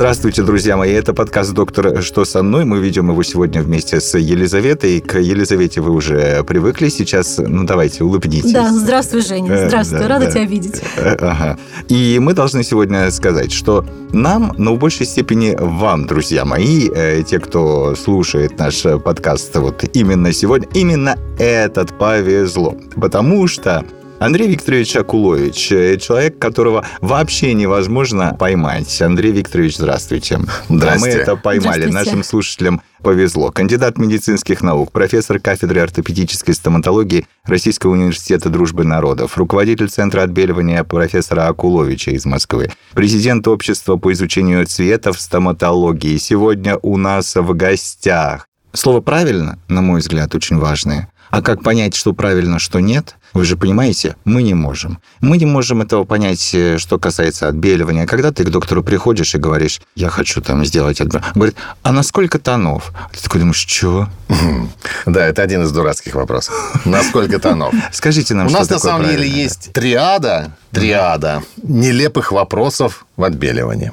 Здравствуйте, друзья мои. Это подкаст «Доктор, что со мной?». Мы ведем его сегодня вместе с Елизаветой. К Елизавете вы уже привыкли. Сейчас, ну, давайте, улыбнитесь. Да, здравствуй, Женя. Э, Здравствуй, да, рада да. тебя видеть. Э, Ага. И мы должны сегодня сказать, что нам, но в большей степени вам, друзья мои, э, те, кто слушает наш подкаст вот именно сегодня, именно этот повезло. Потому что Андрей Викторович Акулович, э, человек, которого вообще невозможно поймать. Андрей Викторович, здравствуйте. Да, мы это поймали. Здравствуйте. Нашим слушателям повезло. Кандидат медицинских наук, профессор кафедры ортопедической стоматологии Российского университета дружбы народов, руководитель Центра отбеливания профессора Акуловича из Москвы, президент общества по изучению цветов стоматологии. Сегодня у нас в гостях. Слово «правильно», на мой взгляд, очень важное. А как понять, что правильно, что нет, вы же понимаете, мы не можем. Мы не можем этого понять, э, что касается отбеливания. Когда ты к доктору приходишь и говоришь, я хочу там сделать отбеливание, говорит, а на сколько тонов? Ты такой думаешь, что? Да, это один из дурацких вопросов. Насколько тонов? Скажите нам, У нас на самом деле есть триада, триада нелепых вопросов в отбеливании.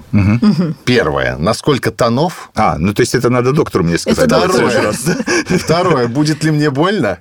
Первое. Насколько тонов? А, ну то есть это надо доктору мне сказать. Это да, в доктор. следующий раз. Второе. Будет ли мне больно?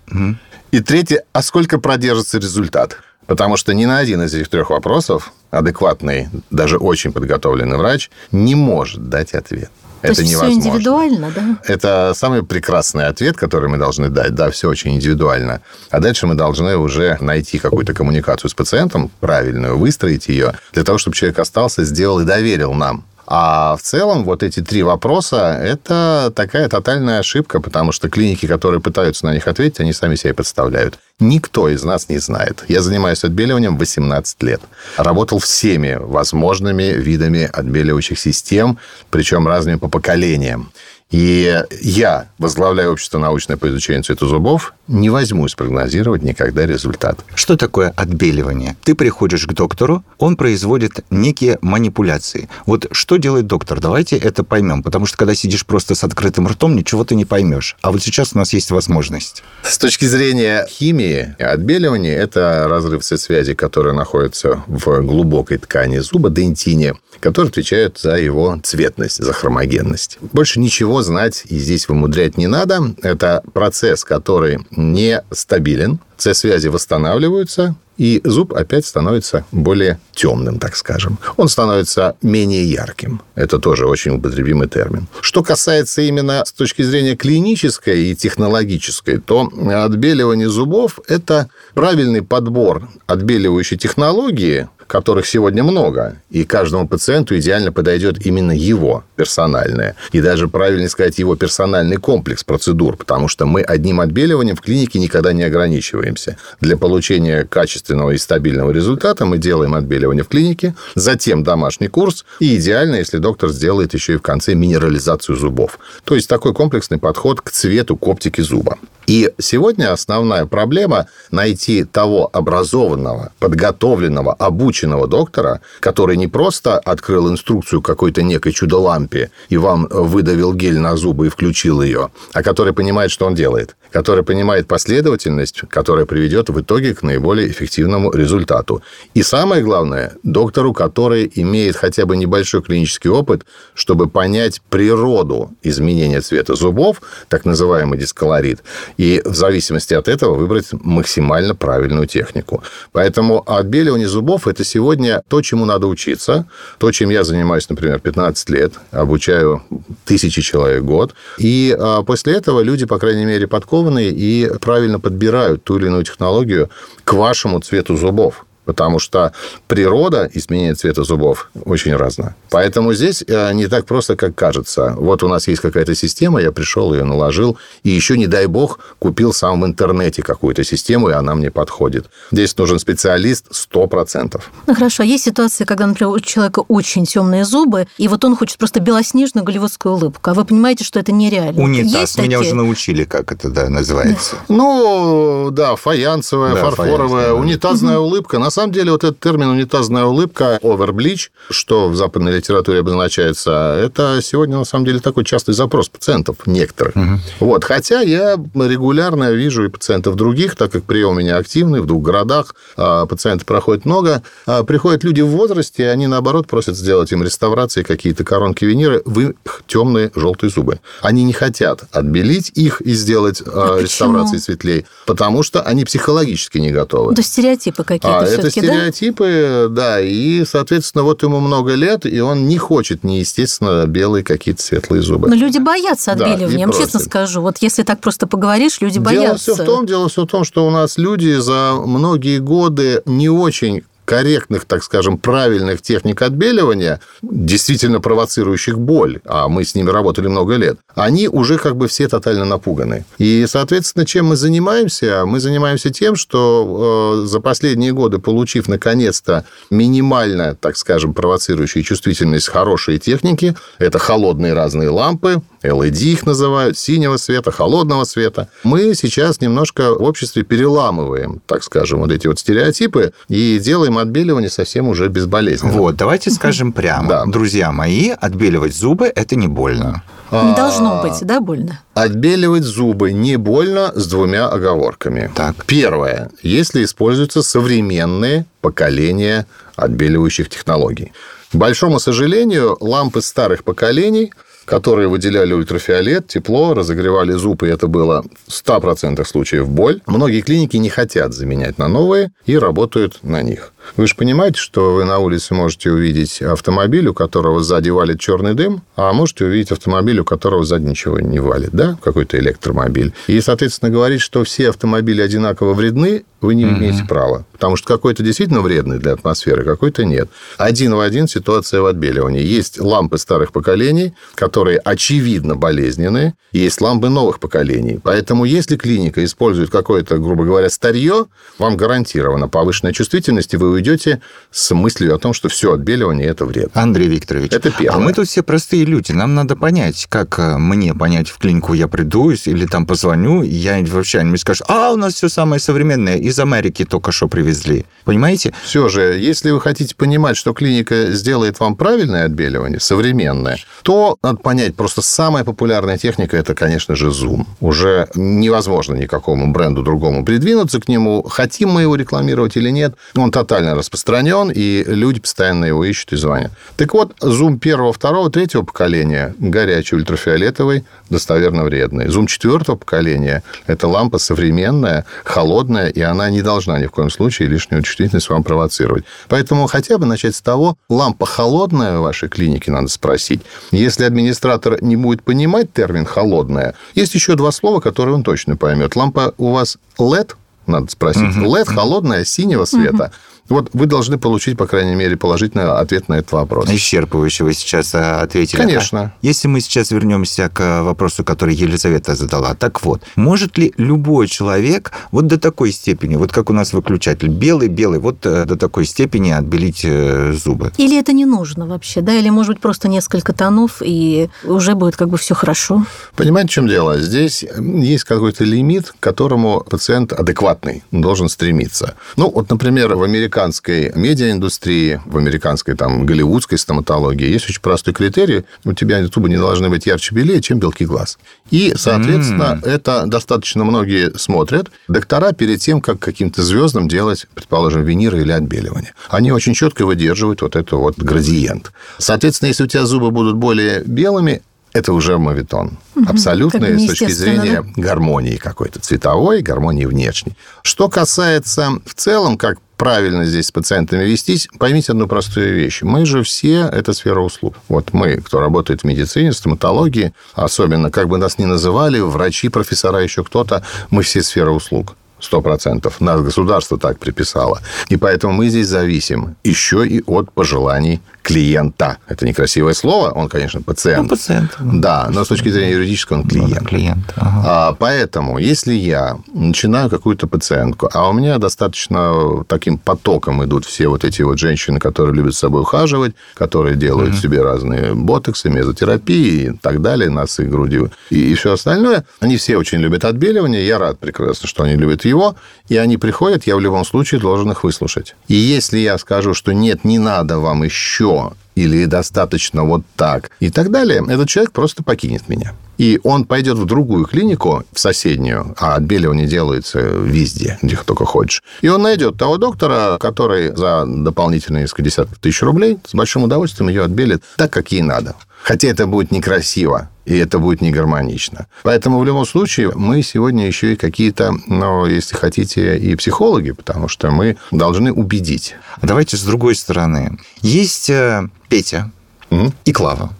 И третье. А сколько продержится результат? Потому что ни на один из этих трех вопросов адекватный, даже очень подготовленный врач не может дать ответ. То Это есть все невозможно. индивидуально, да? Это самый прекрасный ответ, который мы должны дать. Да, все очень индивидуально. А дальше мы должны уже найти какую-то коммуникацию с пациентом, правильную, выстроить ее, для того, чтобы человек остался, сделал и доверил нам. А в целом вот эти три вопроса – это такая тотальная ошибка, потому что клиники, которые пытаются на них ответить, они сами себя подставляют. Никто из нас не знает. Я занимаюсь отбеливанием 18 лет. Работал всеми возможными видами отбеливающих систем, причем разными по поколениям. И я, возглавляю общество научное по изучению цвета зубов, не возьмусь прогнозировать никогда результат. Что такое отбеливание? Ты приходишь к доктору, он производит некие манипуляции. Вот что делает доктор? Давайте это поймем, потому что когда сидишь просто с открытым ртом, ничего ты не поймешь. А вот сейчас у нас есть возможность. С точки зрения химии, отбеливание – это разрыв связи, который находится в глубокой ткани зуба, дентине, который отвечает за его цветность, за хромогенность. Больше ничего знать и здесь вымудрять не надо. Это процесс, который не стабилен, С-связи восстанавливаются, и зуб опять становится более темным, так скажем. Он становится менее ярким. Это тоже очень употребимый термин. Что касается именно с точки зрения клинической и технологической, то отбеливание зубов – это правильный подбор отбеливающей технологии, которых сегодня много, и каждому пациенту идеально подойдет именно его персональное. И даже правильно сказать, его персональный комплекс процедур, потому что мы одним отбеливанием в клинике никогда не ограничиваемся. Для получения качественного и стабильного результата мы делаем отбеливание в клинике, затем домашний курс, и идеально, если доктор сделает еще и в конце минерализацию зубов. То есть такой комплексный подход к цвету, к оптике зуба. И сегодня основная проблема – найти того образованного, подготовленного, обученного доктора, который не просто открыл инструкцию какой-то некой чудо-лампе и вам выдавил гель на зубы и включил ее, а который понимает, что он делает, который понимает последовательность, которая приведет в итоге к наиболее эффективному результату. И самое главное – доктору, который имеет хотя бы небольшой клинический опыт, чтобы понять природу изменения цвета зубов, так называемый дисколорит, и в зависимости от этого выбрать максимально правильную технику. Поэтому отбеливание зубов – это сегодня то, чему надо учиться, то, чем я занимаюсь, например, 15 лет, обучаю тысячи человек в год, и а, после этого люди, по крайней мере, подкованные и правильно подбирают ту или иную технологию к вашему цвету зубов. Потому что природа изменения цвета зубов очень разная. Поэтому здесь э, не так просто, как кажется. Вот у нас есть какая-то система, я пришел, ее наложил, и еще, не дай бог, купил сам в интернете какую-то систему, и она мне подходит. Здесь нужен специалист 100%. Ну хорошо, есть ситуации, когда, например, у человека очень темные зубы, и вот он хочет просто белоснежную голливудскую улыбку, а вы понимаете, что это нереально. Унитаз. Есть Меня такие? уже научили, как это да, называется. Ну, да, фаянсовая, Да, фарфоровая, фаянсовая, да. унитазная улыбка. На самом деле вот этот термин «унитазная улыбка», overbleach, что в западной литературе обозначается, это сегодня, на самом деле, такой частый запрос пациентов некоторых. Угу. Вот. Хотя я регулярно вижу и пациентов других, так как прием у меня активный, в двух городах, а пациенты проходят много. А приходят люди в возрасте, и они, наоборот, просят сделать им реставрации, какие-то коронки виниры в их темные желтые зубы. Они не хотят отбелить их и сделать а реставрации светлее, потому что они психологически не готовы. Это стереотипы какие-то а, Это стереотипы, да? да, и, соответственно, вот ему много лет, и он не хочет неестественно белые какие-то светлые зубы. Но люди боятся отбеливания, да, я вам честно скажу. Вот если так просто поговоришь, люди дело боятся. Все в том, дело все в том, что у нас люди за многие годы не очень корректных, так скажем, правильных техник отбеливания, действительно провоцирующих боль, а мы с ними работали много лет, они уже как бы все тотально напуганы. И, соответственно, чем мы занимаемся? Мы занимаемся тем, что э, за последние годы, получив наконец-то минимально, так скажем, провоцирующую чувствительность хорошие техники, это холодные разные лампы, LED их называют, синего света, холодного света, мы сейчас немножко в обществе переламываем, так скажем, вот эти вот стереотипы и делаем отбеливание совсем уже безболезненно. Вот, давайте скажем прямо. Да. Друзья мои, отбеливать зубы – это не больно. Не должно быть, да, больно? Отбеливать зубы не больно с двумя оговорками. Так. Первое. Если используются современные поколения отбеливающих технологий. К большому сожалению, лампы старых поколений которые выделяли ультрафиолет, тепло, разогревали зуб, и это было в 100% случаев боль. Многие клиники не хотят заменять на новые и работают на них. Вы же понимаете, что вы на улице можете увидеть автомобиль, у которого сзади валит черный дым, а можете увидеть автомобиль, у которого сзади ничего не валит, да, какой-то электромобиль. И, соответственно, говорить, что все автомобили одинаково вредны, вы не mm-hmm. имеете права. Потому что какой-то действительно вредный для атмосферы, какой-то нет. Один в один ситуация в отбеливании. Есть лампы старых поколений, которые очевидно болезненные, есть лампы новых поколений. Поэтому, если клиника использует какое-то, грубо говоря, старье, вам гарантирована повышенная чувствительность, и вы уйдете с мыслью о том, что все отбеливание – это вред. Андрей Викторович, это первое. а мы тут все простые люди. Нам надо понять, как э, мне понять, в клинику я приду или там позвоню, и я вообще они мне скажут, а, у нас все самое современное, из Америки только что привезли. Понимаете? Все же, если вы хотите понимать, что клиника сделает вам правильное отбеливание, современное, то надо понять, просто самая популярная техника – это, конечно же, Zoom. Уже невозможно никакому бренду другому придвинуться к нему. Хотим мы его рекламировать или нет, он тотально распространен, и люди постоянно его ищут и звонят. Так вот, Zoom первого, второго, третьего поколения, горячий, ультрафиолетовый, достоверно вредный. Zoom четвертого поколения – это лампа современная, холодная, и она не должна ни в коем случае лишнюю чувствительность вам провоцировать. Поэтому хотя бы начать с того, лампа холодная в вашей клинике, надо спросить. Если администратор не будет понимать термин «холодная», есть еще два слова, которые он точно поймет. Лампа у вас LED – надо спросить. Угу. LED холодная, синего света. Угу. Вот вы должны получить, по крайней мере, положительный ответ на этот вопрос. Исчерпывающе вы сейчас а, ответили. Конечно. А если мы сейчас вернемся к вопросу, который Елизавета задала. Так вот, может ли любой человек вот до такой степени, вот как у нас выключатель, белый-белый, вот э, до такой степени отбелить э, зубы? Или это не нужно вообще, да? Или, может быть, просто несколько тонов, и уже будет как бы все хорошо? Понимаете, в чем дело? Здесь есть какой-то лимит, к которому пациент адекватный должен стремиться. Ну, вот, например, в Америке американской медиаиндустрии, в американской там голливудской стоматологии есть очень простой критерий. У тебя зубы не должны быть ярче белее, чем белки глаз. И, соответственно, mm. это достаточно многие смотрят. Доктора перед тем, как каким-то звездам делать, предположим, виниры или отбеливание, они очень четко выдерживают вот этот вот градиент. Соответственно, если у тебя зубы будут более белыми, это уже мавитон. Абсолютно с точки зрения да? гармонии какой-то цветовой, гармонии внешней. Что касается в целом, как правильно здесь с пациентами вестись, поймите одну простую вещь. Мы же все – это сфера услуг. Вот мы, кто работает в медицине, стоматологии, особенно, как бы нас ни называли, врачи, профессора, еще кто-то, мы все сфера услуг. Сто процентов. Нас государство так приписало. И поэтому мы здесь зависим еще и от пожеланий клиента. Это некрасивое слово, он, конечно, пациент. Ну, пациент. Да, но с точки зрения юридической он клиент. Ну, да, клиент. Ага. А, поэтому, если я начинаю какую-то пациентку, а у меня достаточно таким потоком идут все вот эти вот женщины, которые любят с собой ухаживать, которые делают mm-hmm. себе разные ботоксы, мезотерапии и так далее, носы, груди и, и все остальное, они все очень любят отбеливание. Я рад прекрасно, что они любят его, и они приходят, я в любом случае должен их выслушать. И если я скажу, что нет, не надо вам еще или достаточно вот так и так далее, этот человек просто покинет меня. И он пойдет в другую клинику, в соседнюю, а отбеливание делается везде, где только хочешь. И он найдет того доктора, который за дополнительные несколько десятков тысяч рублей с большим удовольствием ее отбелит так, как ей надо. Хотя это будет некрасиво, и это будет не гармонично. Поэтому в любом случае мы сегодня еще и какие-то, ну, если хотите, и психологи, потому что мы должны убедить. Давайте с другой стороны. Есть э, Петя угу. и Клава.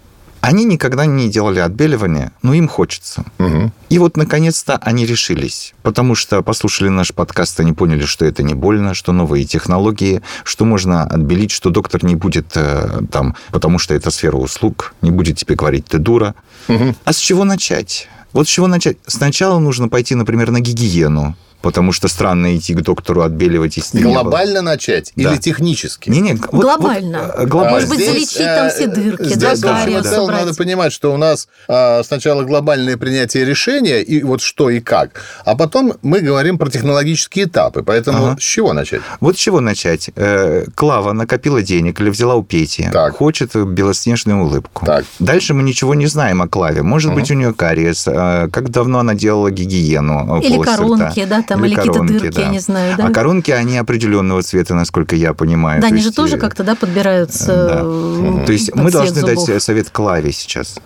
Они никогда не делали отбеливание, но им хочется. Угу. И вот, наконец-то, они решились. Потому что послушали наш подкаст, они поняли, что это не больно, что новые технологии, что можно отбелить, что доктор не будет э, там, потому что это сфера услуг, не будет тебе говорить «ты дура». Угу. А с чего начать? Вот с чего начать? Сначала нужно пойти, например, на гигиену, потому что странно идти к доктору отбеливать из Глобально начать да. или технически? Не, не, вот, глобально. Вот, глобально. Может быть, здесь, залечить там все дырки, здесь да, кариес да, Надо понимать, что у нас а, сначала глобальное принятие решения, и вот что и как, а потом мы говорим про технологические этапы. Поэтому ага. с чего начать? Вот с чего начать? Э, Клава накопила денег или взяла у Пети, так. хочет белоснежную улыбку. Так. Дальше мы ничего не знаем о Клаве. Может угу. быть, у нее кариес, э, как давно она делала гигиену Или коронки, да, там, или, или какие-то дырки, да. я не знаю, да? А коронки, они определенного цвета, насколько я понимаю. Да, они есть... же тоже как-то, да, подбираются да. Угу. То есть мы должны зубов. дать совет Клаве сейчас.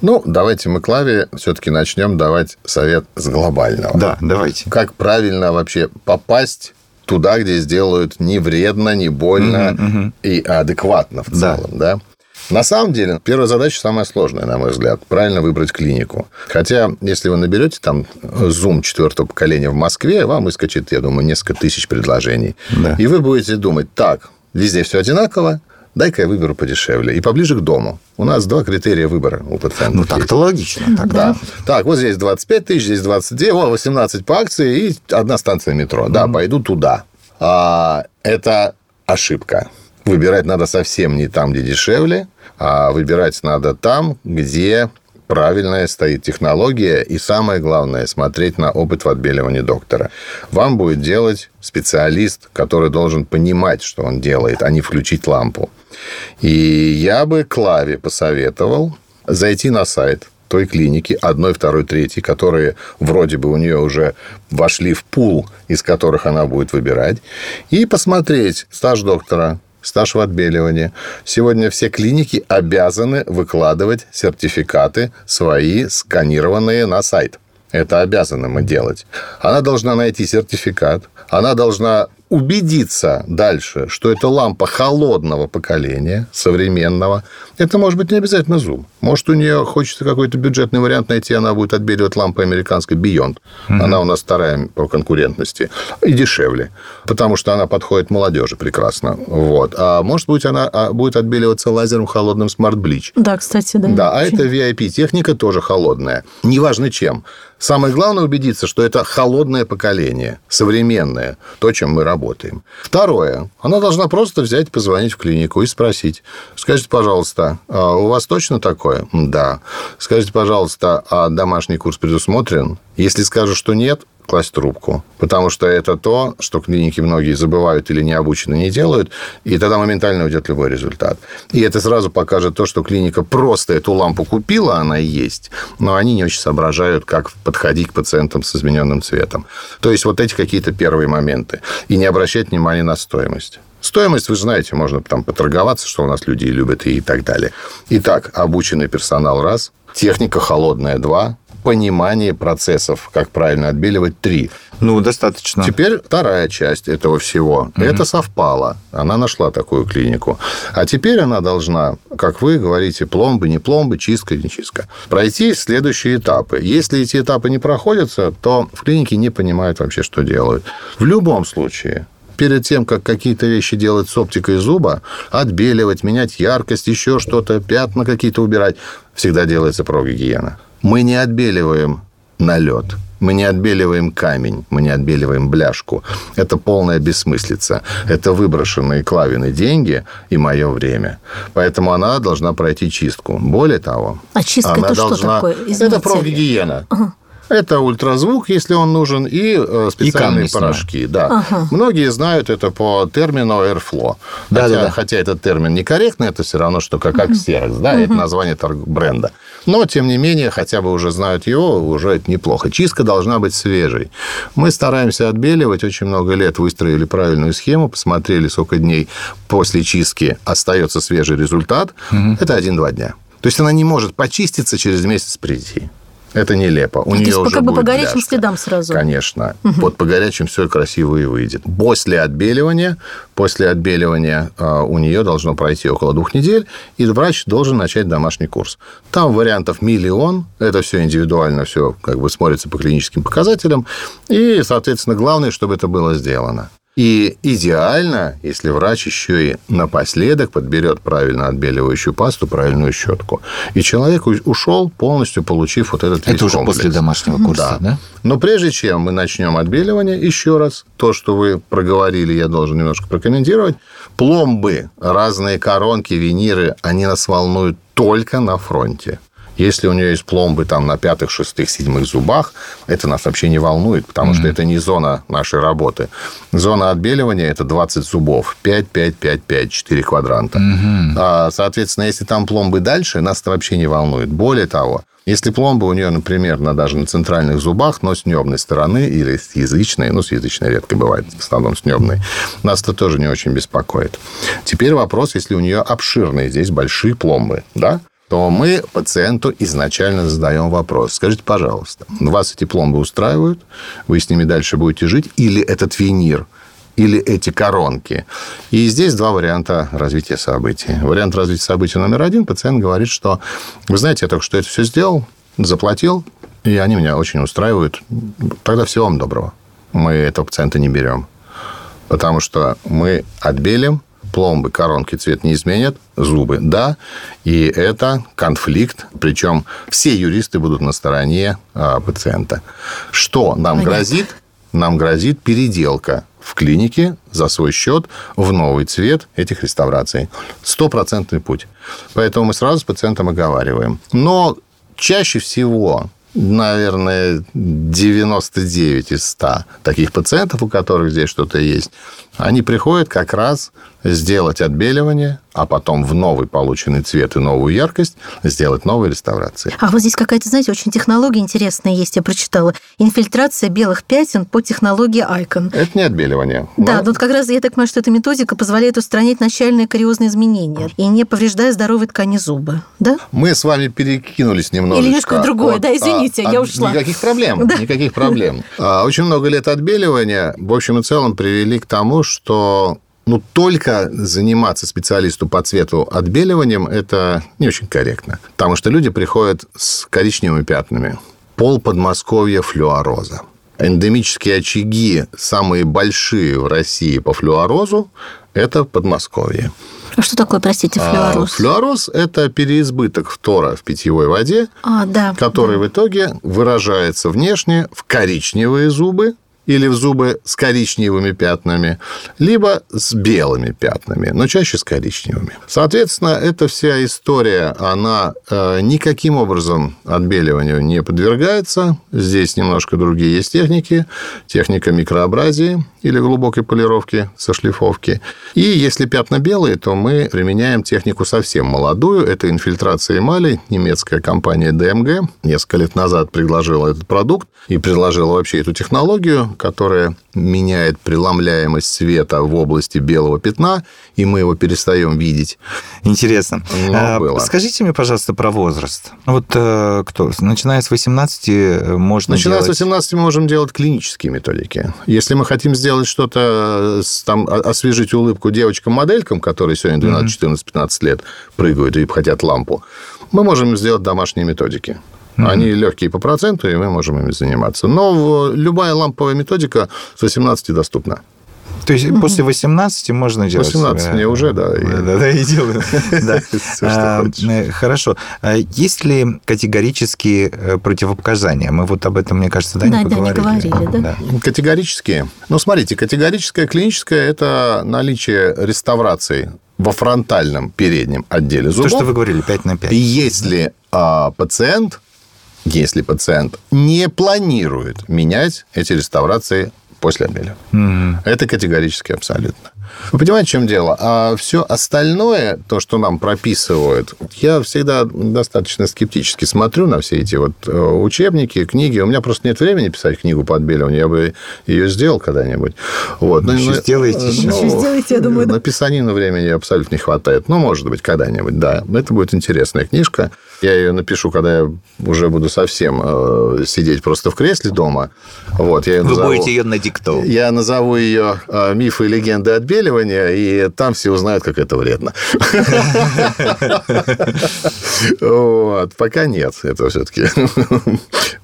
Ну, давайте мы Клаве все-таки начнем давать совет с глобального. Да, давайте. Как правильно вообще попасть туда, где сделают не вредно, не больно угу, угу. и адекватно в целом, да? да? На самом деле, первая задача самая сложная, на мой взгляд, правильно выбрать клинику. Хотя, если вы наберете там Zoom четвертого поколения в Москве, вам выскочит, я думаю, несколько тысяч предложений. Да. И вы будете думать, так, везде все одинаково, дай-ка я выберу подешевле и поближе к дому. У нас два критерия выбора у пациентов. Ну, так-то логично. Так, да. Так, вот здесь 25 тысяч, здесь 29, о, 18 по акции и одна станция метро. Mm-hmm. Да, пойду туда. А, это ошибка. Выбирать надо совсем не там, где дешевле, а выбирать надо там, где правильная стоит технология, и самое главное, смотреть на опыт в отбеливании доктора. Вам будет делать специалист, который должен понимать, что он делает, а не включить лампу. И я бы Клаве посоветовал зайти на сайт той клиники, одной, второй, третьей, которые вроде бы у нее уже вошли в пул, из которых она будет выбирать, и посмотреть стаж доктора, стаж в отбеливании. Сегодня все клиники обязаны выкладывать сертификаты свои, сканированные на сайт. Это обязаны мы делать. Она должна найти сертификат, она должна убедиться дальше, что это лампа холодного поколения, современного. Это может быть не обязательно Zoom. Может, у нее хочется какой-то бюджетный вариант найти, она будет отбеливать лампой американской Beyond. Mm-hmm. Она у нас вторая по конкурентности. И дешевле. Потому что она подходит молодежи прекрасно. Вот. А может быть, она а, будет отбеливаться лазером холодным Smart Bleach. Да, кстати, да. Да, а это VIP-техника тоже холодная. Неважно чем. Самое главное убедиться, что это холодное поколение, современное, то, чем мы работаем. Второе. Она должна просто взять, позвонить в клинику и спросить. Скажите, пожалуйста, а у вас точно такое? Да. Скажите, пожалуйста, а домашний курс предусмотрен? Если скажут, что нет, класть трубку. Потому что это то, что клиники многие забывают или не обучены не делают, и тогда моментально уйдет любой результат. И это сразу покажет то, что клиника просто эту лампу купила, она есть, но они не очень соображают, как подходить к пациентам с измененным цветом. То есть вот эти какие-то первые моменты. И не обращать внимания на стоимость. Стоимость, вы знаете, можно там поторговаться, что у нас люди любят и так далее. Итак, обученный персонал – раз, техника холодная – два, понимание процессов, как правильно отбеливать, три. Ну, достаточно. Теперь вторая часть этого всего. Угу. Это совпало. Она нашла такую клинику. А теперь она должна, как вы говорите, пломбы, не пломбы, чистка, не чистка, пройти следующие этапы. Если эти этапы не проходятся, то в клинике не понимают вообще, что делают. В любом случае, перед тем, как какие-то вещи делать с оптикой зуба, отбеливать, менять яркость, еще что-то, пятна какие-то убирать, всегда делается прогигиена. Мы не отбеливаем налет. Мы не отбеливаем камень, мы не отбеливаем бляшку. Это полная бессмыслица. Это выброшенные Клавины деньги и мое время. Поэтому она должна пройти чистку. Более того... А чистка она это должна... что такое? Извините. Это профгигиена. Это ультразвук, если он нужен, и э, специальные камни порошки. Да. Многие знают это по термину Airflow. Да, хотя, да, да. хотя этот термин некорректный, это все равно, что как Xerox, да, это название торг- бренда. Но, тем не менее, хотя бы уже знают его, уже это неплохо. Чистка должна быть свежей. Мы стараемся отбеливать, очень много лет выстроили правильную схему, посмотрели, сколько дней после чистки остается свежий результат. Это один-два дня. То есть она не может почиститься через месяц прийти. Это нелепо. У То нее есть уже как бы по будет горячим бляшка. следам сразу. Конечно. Вот по горячим все красиво и выйдет. После отбеливания, после отбеливания а, у нее должно пройти около двух недель, и врач должен начать домашний курс. Там вариантов миллион, это все индивидуально, все как бы смотрится по клиническим показателям, и, соответственно, главное, чтобы это было сделано. И идеально, если врач еще и напоследок подберет правильно отбеливающую пасту, правильную щетку. И человек ушел, полностью получив вот этот весь Это уже комплекс. после домашнего курса, да? Но прежде чем мы начнем отбеливание, еще раз, то, что вы проговорили, я должен немножко прокомментировать. Пломбы, разные коронки, виниры, они нас волнуют только на фронте. Если у нее есть пломбы там на пятых, шестых, седьмых зубах, это нас вообще не волнует, потому что это не зона нашей работы. Зона отбеливания – это 20 зубов. 5, 5, 5, 5, 4 квадранта. А, соответственно, если там пломбы дальше, нас это вообще не волнует. Более того, если пломба у нее, например, на, даже на центральных зубах, но с небной стороны или с язычной, ну, с язычной редко бывает, в основном с небной, нас это тоже не очень беспокоит. Теперь вопрос, если у нее обширные здесь большие пломбы, да, то мы пациенту изначально задаем вопрос. Скажите, пожалуйста, вас эти пломбы устраивают? Вы с ними дальше будете жить? Или этот винир? Или эти коронки? И здесь два варианта развития событий. Вариант развития событий номер один. Пациент говорит, что, вы знаете, я только что это все сделал, заплатил, и они меня очень устраивают. Тогда всего вам доброго. Мы этого пациента не берем. Потому что мы отбелим, пломбы, коронки цвет не изменят, зубы – да, и это конфликт, причем все юристы будут на стороне а, пациента. Что нам Понятно. грозит? Нам грозит переделка в клинике за свой счет в новый цвет этих реставраций. Стопроцентный путь. Поэтому мы сразу с пациентом оговариваем. Но чаще всего наверное, 99 из 100 таких пациентов, у которых здесь что-то есть, они приходят как раз сделать отбеливание, а потом в новый полученный цвет и новую яркость сделать новые реставрации. А вот здесь какая-то, знаете, очень технология интересная есть, я прочитала. Инфильтрация белых пятен по технологии Icon. Это не отбеливание. Да, Но- ну вот как раз я так понимаю, что эта методика позволяет устранить начальные кариозные изменения и не повреждая здоровые ткани зуба, да? Мы с вами перекинулись немножечко. Или немножко другое, от- да, извините, а, я от- ушла. Никаких проблем, никаких проблем. А, Очень много лет отбеливания, в общем и целом, привели к тому, что ну, только заниматься специалисту по цвету отбеливанием, это не очень корректно. Потому что люди приходят с коричневыми пятнами. Пол Подмосковья флюороза. Эндемические очаги, самые большие в России по флюорозу, это Подмосковье. А что такое, простите, А, флюороз? Флюороз – это переизбыток фтора в питьевой воде, А, да. который в итоге выражается внешне в коричневые зубы или в зубы с коричневыми пятнами, либо с белыми пятнами, но чаще с коричневыми. Соответственно, эта вся история, она э, никаким образом отбеливанию не подвергается. Здесь немножко другие есть техники. Техника микрообразии или глубокой полировки со шлифовки. И если пятна белые, то мы применяем технику совсем молодую. Это инфильтрация эмали. Немецкая компания DMG несколько лет назад предложила этот продукт и предложила вообще эту технологию, которая меняет преломляемость света в области белого пятна, и мы его перестаем видеть. Интересно. Ну, А, было. Скажите мне, пожалуйста, про возраст. Вот э, кто? Начиная с 18 э, можно Начиная с делать... 18 мы можем делать клинические методики. Если мы хотим сделать что-то, с- там, освежить улыбку девочкам-моделькам, которые сегодня 12, 14, 15 лет прыгают и хотят лампу, мы можем сделать домашние методики. Они легкие по проценту, и мы можем ими заниматься. Но любая ламповая методика с 18 доступна. То есть после 18 можно делать? 18 мне уже, да. Да, да, и делаю. А, э, хорошо. А есть ли категорические э, противопоказания? Мы вот об этом, мне кажется, да, не поговорили. Да, не говорили, да. Категорические? Ну, смотрите, категорическое клиническое – это наличие реставрации во фронтальном переднем отделе зубов. То, что вы говорили, 5 на 5. Если а, пациент, если пациент не планирует менять эти реставрации после отбеливания. Mm-hmm. Это категорически абсолютно. Вы понимаете, в чем дело? А все остальное, то, что нам прописывают, я всегда достаточно скептически смотрю на все эти вот э, учебники, книги. У меня просто нет времени писать книгу по отбеливанию. Я бы ее сделал когда-нибудь. Вот. Ну, еще сделаете еще. Ну, еще сделаете, я думаю. На писанину времени абсолютно не хватает. Ну, может быть, когда-нибудь, да. Это будет интересная книжка. Я ее напишу, когда я уже буду совсем э, сидеть просто в кресле дома. Вот, я Вы назову, будете ее надиктовать. Я назову ее э, «Мифы и легенды отбеливания», и там все узнают, как это вредно. Вот. Пока нет. Это все-таки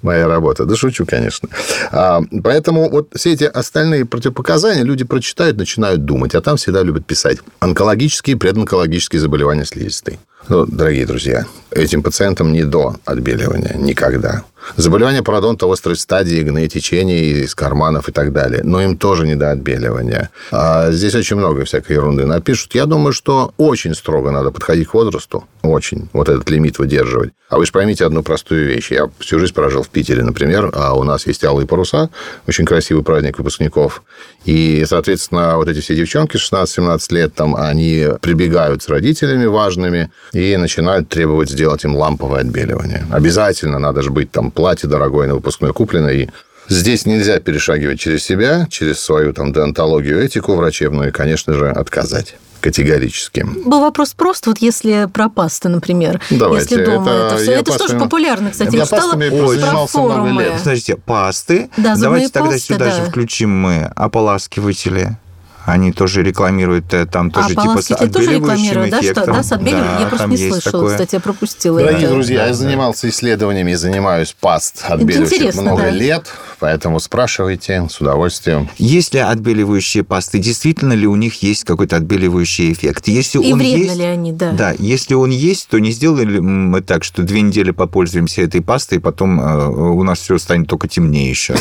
моя работа. Да шучу, конечно. А, поэтому вот все эти остальные противопоказания люди прочитают, начинают думать, а там всегда любят писать онкологические, предонкологические заболевания слизистой. Ну, дорогие друзья, этим пациентам не до отбеливания никогда. Заболевания пародонта острой стадии, гны течения из карманов и так далее. Но им тоже не до отбеливания. А здесь очень много всякой ерунды напишут. Я думаю, что очень строго надо подходить к возрасту. Очень. Вот этот лимит выдерживать. А вы же поймите одну простую вещь. Я всю жизнь прожил в Питере, например, а у нас есть алые паруса, очень красивый праздник выпускников. И, соответственно, вот эти все девчонки 16-17 лет, там, они прибегают с родителями важными и начинают требовать сделать им ламповое отбеливание. Обязательно надо же быть там платье дорогое на выпускной куплено, и Здесь нельзя перешагивать через себя, через свою там деонтологию, этику врачебную и, конечно же, отказать категорически. Был вопрос просто, вот если про пасты, например, Давайте, если дома это, это все, это пастами, что же популярно, кстати, я про форумы. Много лет. Подождите, пасты? Да, Давайте тогда пасты, сюда да. же включим мы ополаскиватели. Они тоже рекламируют э, там тоже а, типа с тоже отбеливающим да, эффектом. что, да, с отбеливанием? Да, я просто не слышала, такое. кстати, я пропустила Дорогие это. друзья, Да, я да. занимался исследованиями и занимаюсь паст отбеливающих много да. лет, поэтому спрашивайте с удовольствием. Есть ли отбеливающие пасты? Действительно ли у них есть какой-то отбеливающий эффект? Если И он вредно есть, ли они, да. Да, если он есть, то не сделали ли мы так, что две недели попользуемся этой пастой, и потом э, у нас все станет только темнее еще.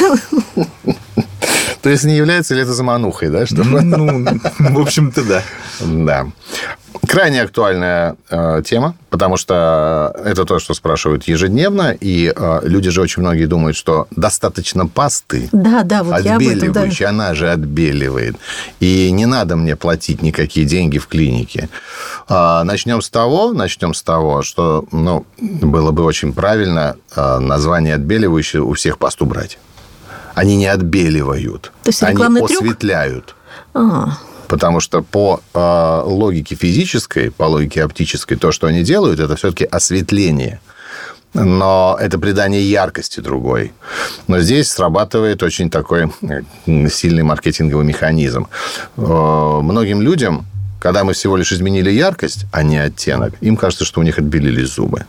То есть не является ли это заманухой, да? Что... Ну, в общем-то, да. Да. Крайне актуальная э, тема, потому что это то, что спрашивают ежедневно, и э, люди же очень многие думают, что достаточно пасты, Да, да, вот я об этом, да. отбеливающей, она же отбеливает. И не надо мне платить никакие деньги в клинике. А, начнем с того, начнем с того, что ну, было бы очень правильно а, название отбеливающее у всех паст убрать. Они не отбеливают, То есть они рекламный трюк? осветляют. А, Потому что по э, логике физической, по логике оптической, то, что они делают, это все-таки осветление. Но это придание яркости другой. Но здесь срабатывает очень такой э, сильный маркетинговый механизм. Э, многим людям, когда мы всего лишь изменили яркость, а не оттенок, им кажется, что у них отбелились зубы.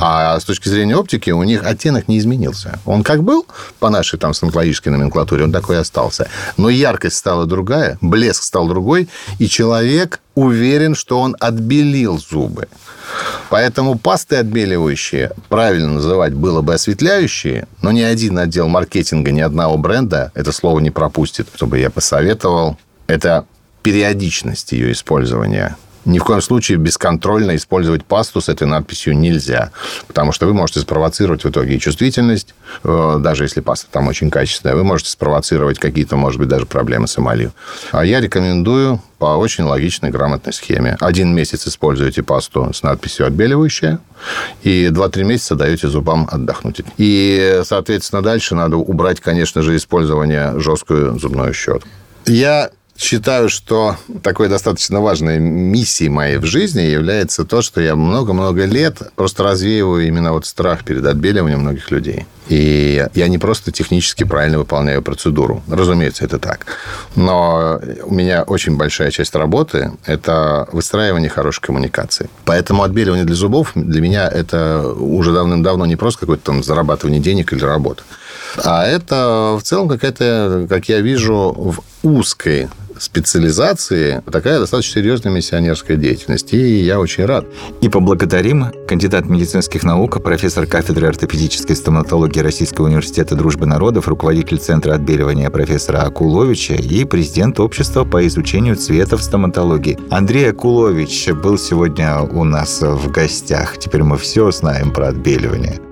А с точки зрения оптики у них оттенок не изменился. Он как был по нашей там стоматологической номенклатуре, он такой и остался. Но яркость стала другая, блеск стал другой, и человек уверен, что он отбелил зубы. Поэтому пасты отбеливающие, правильно называть было бы осветляющие, но ни один отдел маркетинга, ни одного бренда это слово не пропустит. Чтобы я посоветовал, это периодичность ее использования. Ни в коем случае бесконтрольно использовать пасту с этой надписью нельзя, потому что вы можете спровоцировать в итоге чувствительность, э, даже если паста там очень качественная, вы можете спровоцировать какие-то, может быть, даже проблемы с эмалью. А я рекомендую по очень логичной, грамотной схеме. Один месяц используете пасту с надписью «отбеливающая», и 2-3 месяца даете зубам отдохнуть. И, соответственно, дальше надо убрать, конечно же, использование жесткую зубную щетку. Я считаю, что такой достаточно важной миссией моей в жизни является то, что я много-много лет просто развеиваю именно вот страх перед отбеливанием многих людей. И я не просто технически правильно выполняю процедуру. Разумеется, это так. Но у меня очень большая часть работы – это выстраивание хорошей коммуникации. Поэтому отбеливание для зубов для меня это уже давным-давно не просто какое-то там зарабатывание денег или работа. А это в целом какая-то, как я вижу, в узкой специализации такая достаточно серьезная миссионерская деятельность. И я очень рад. И поблагодарим кандидат медицинских наук, профессор кафедры ортопедической стоматологии Российского университета дружбы народов, руководитель Центра отбеливания профессора Акуловича и президент общества по изучению цвета в стоматологии. Андрей Акулович был сегодня у нас в гостях. Теперь мы все знаем про отбеливание.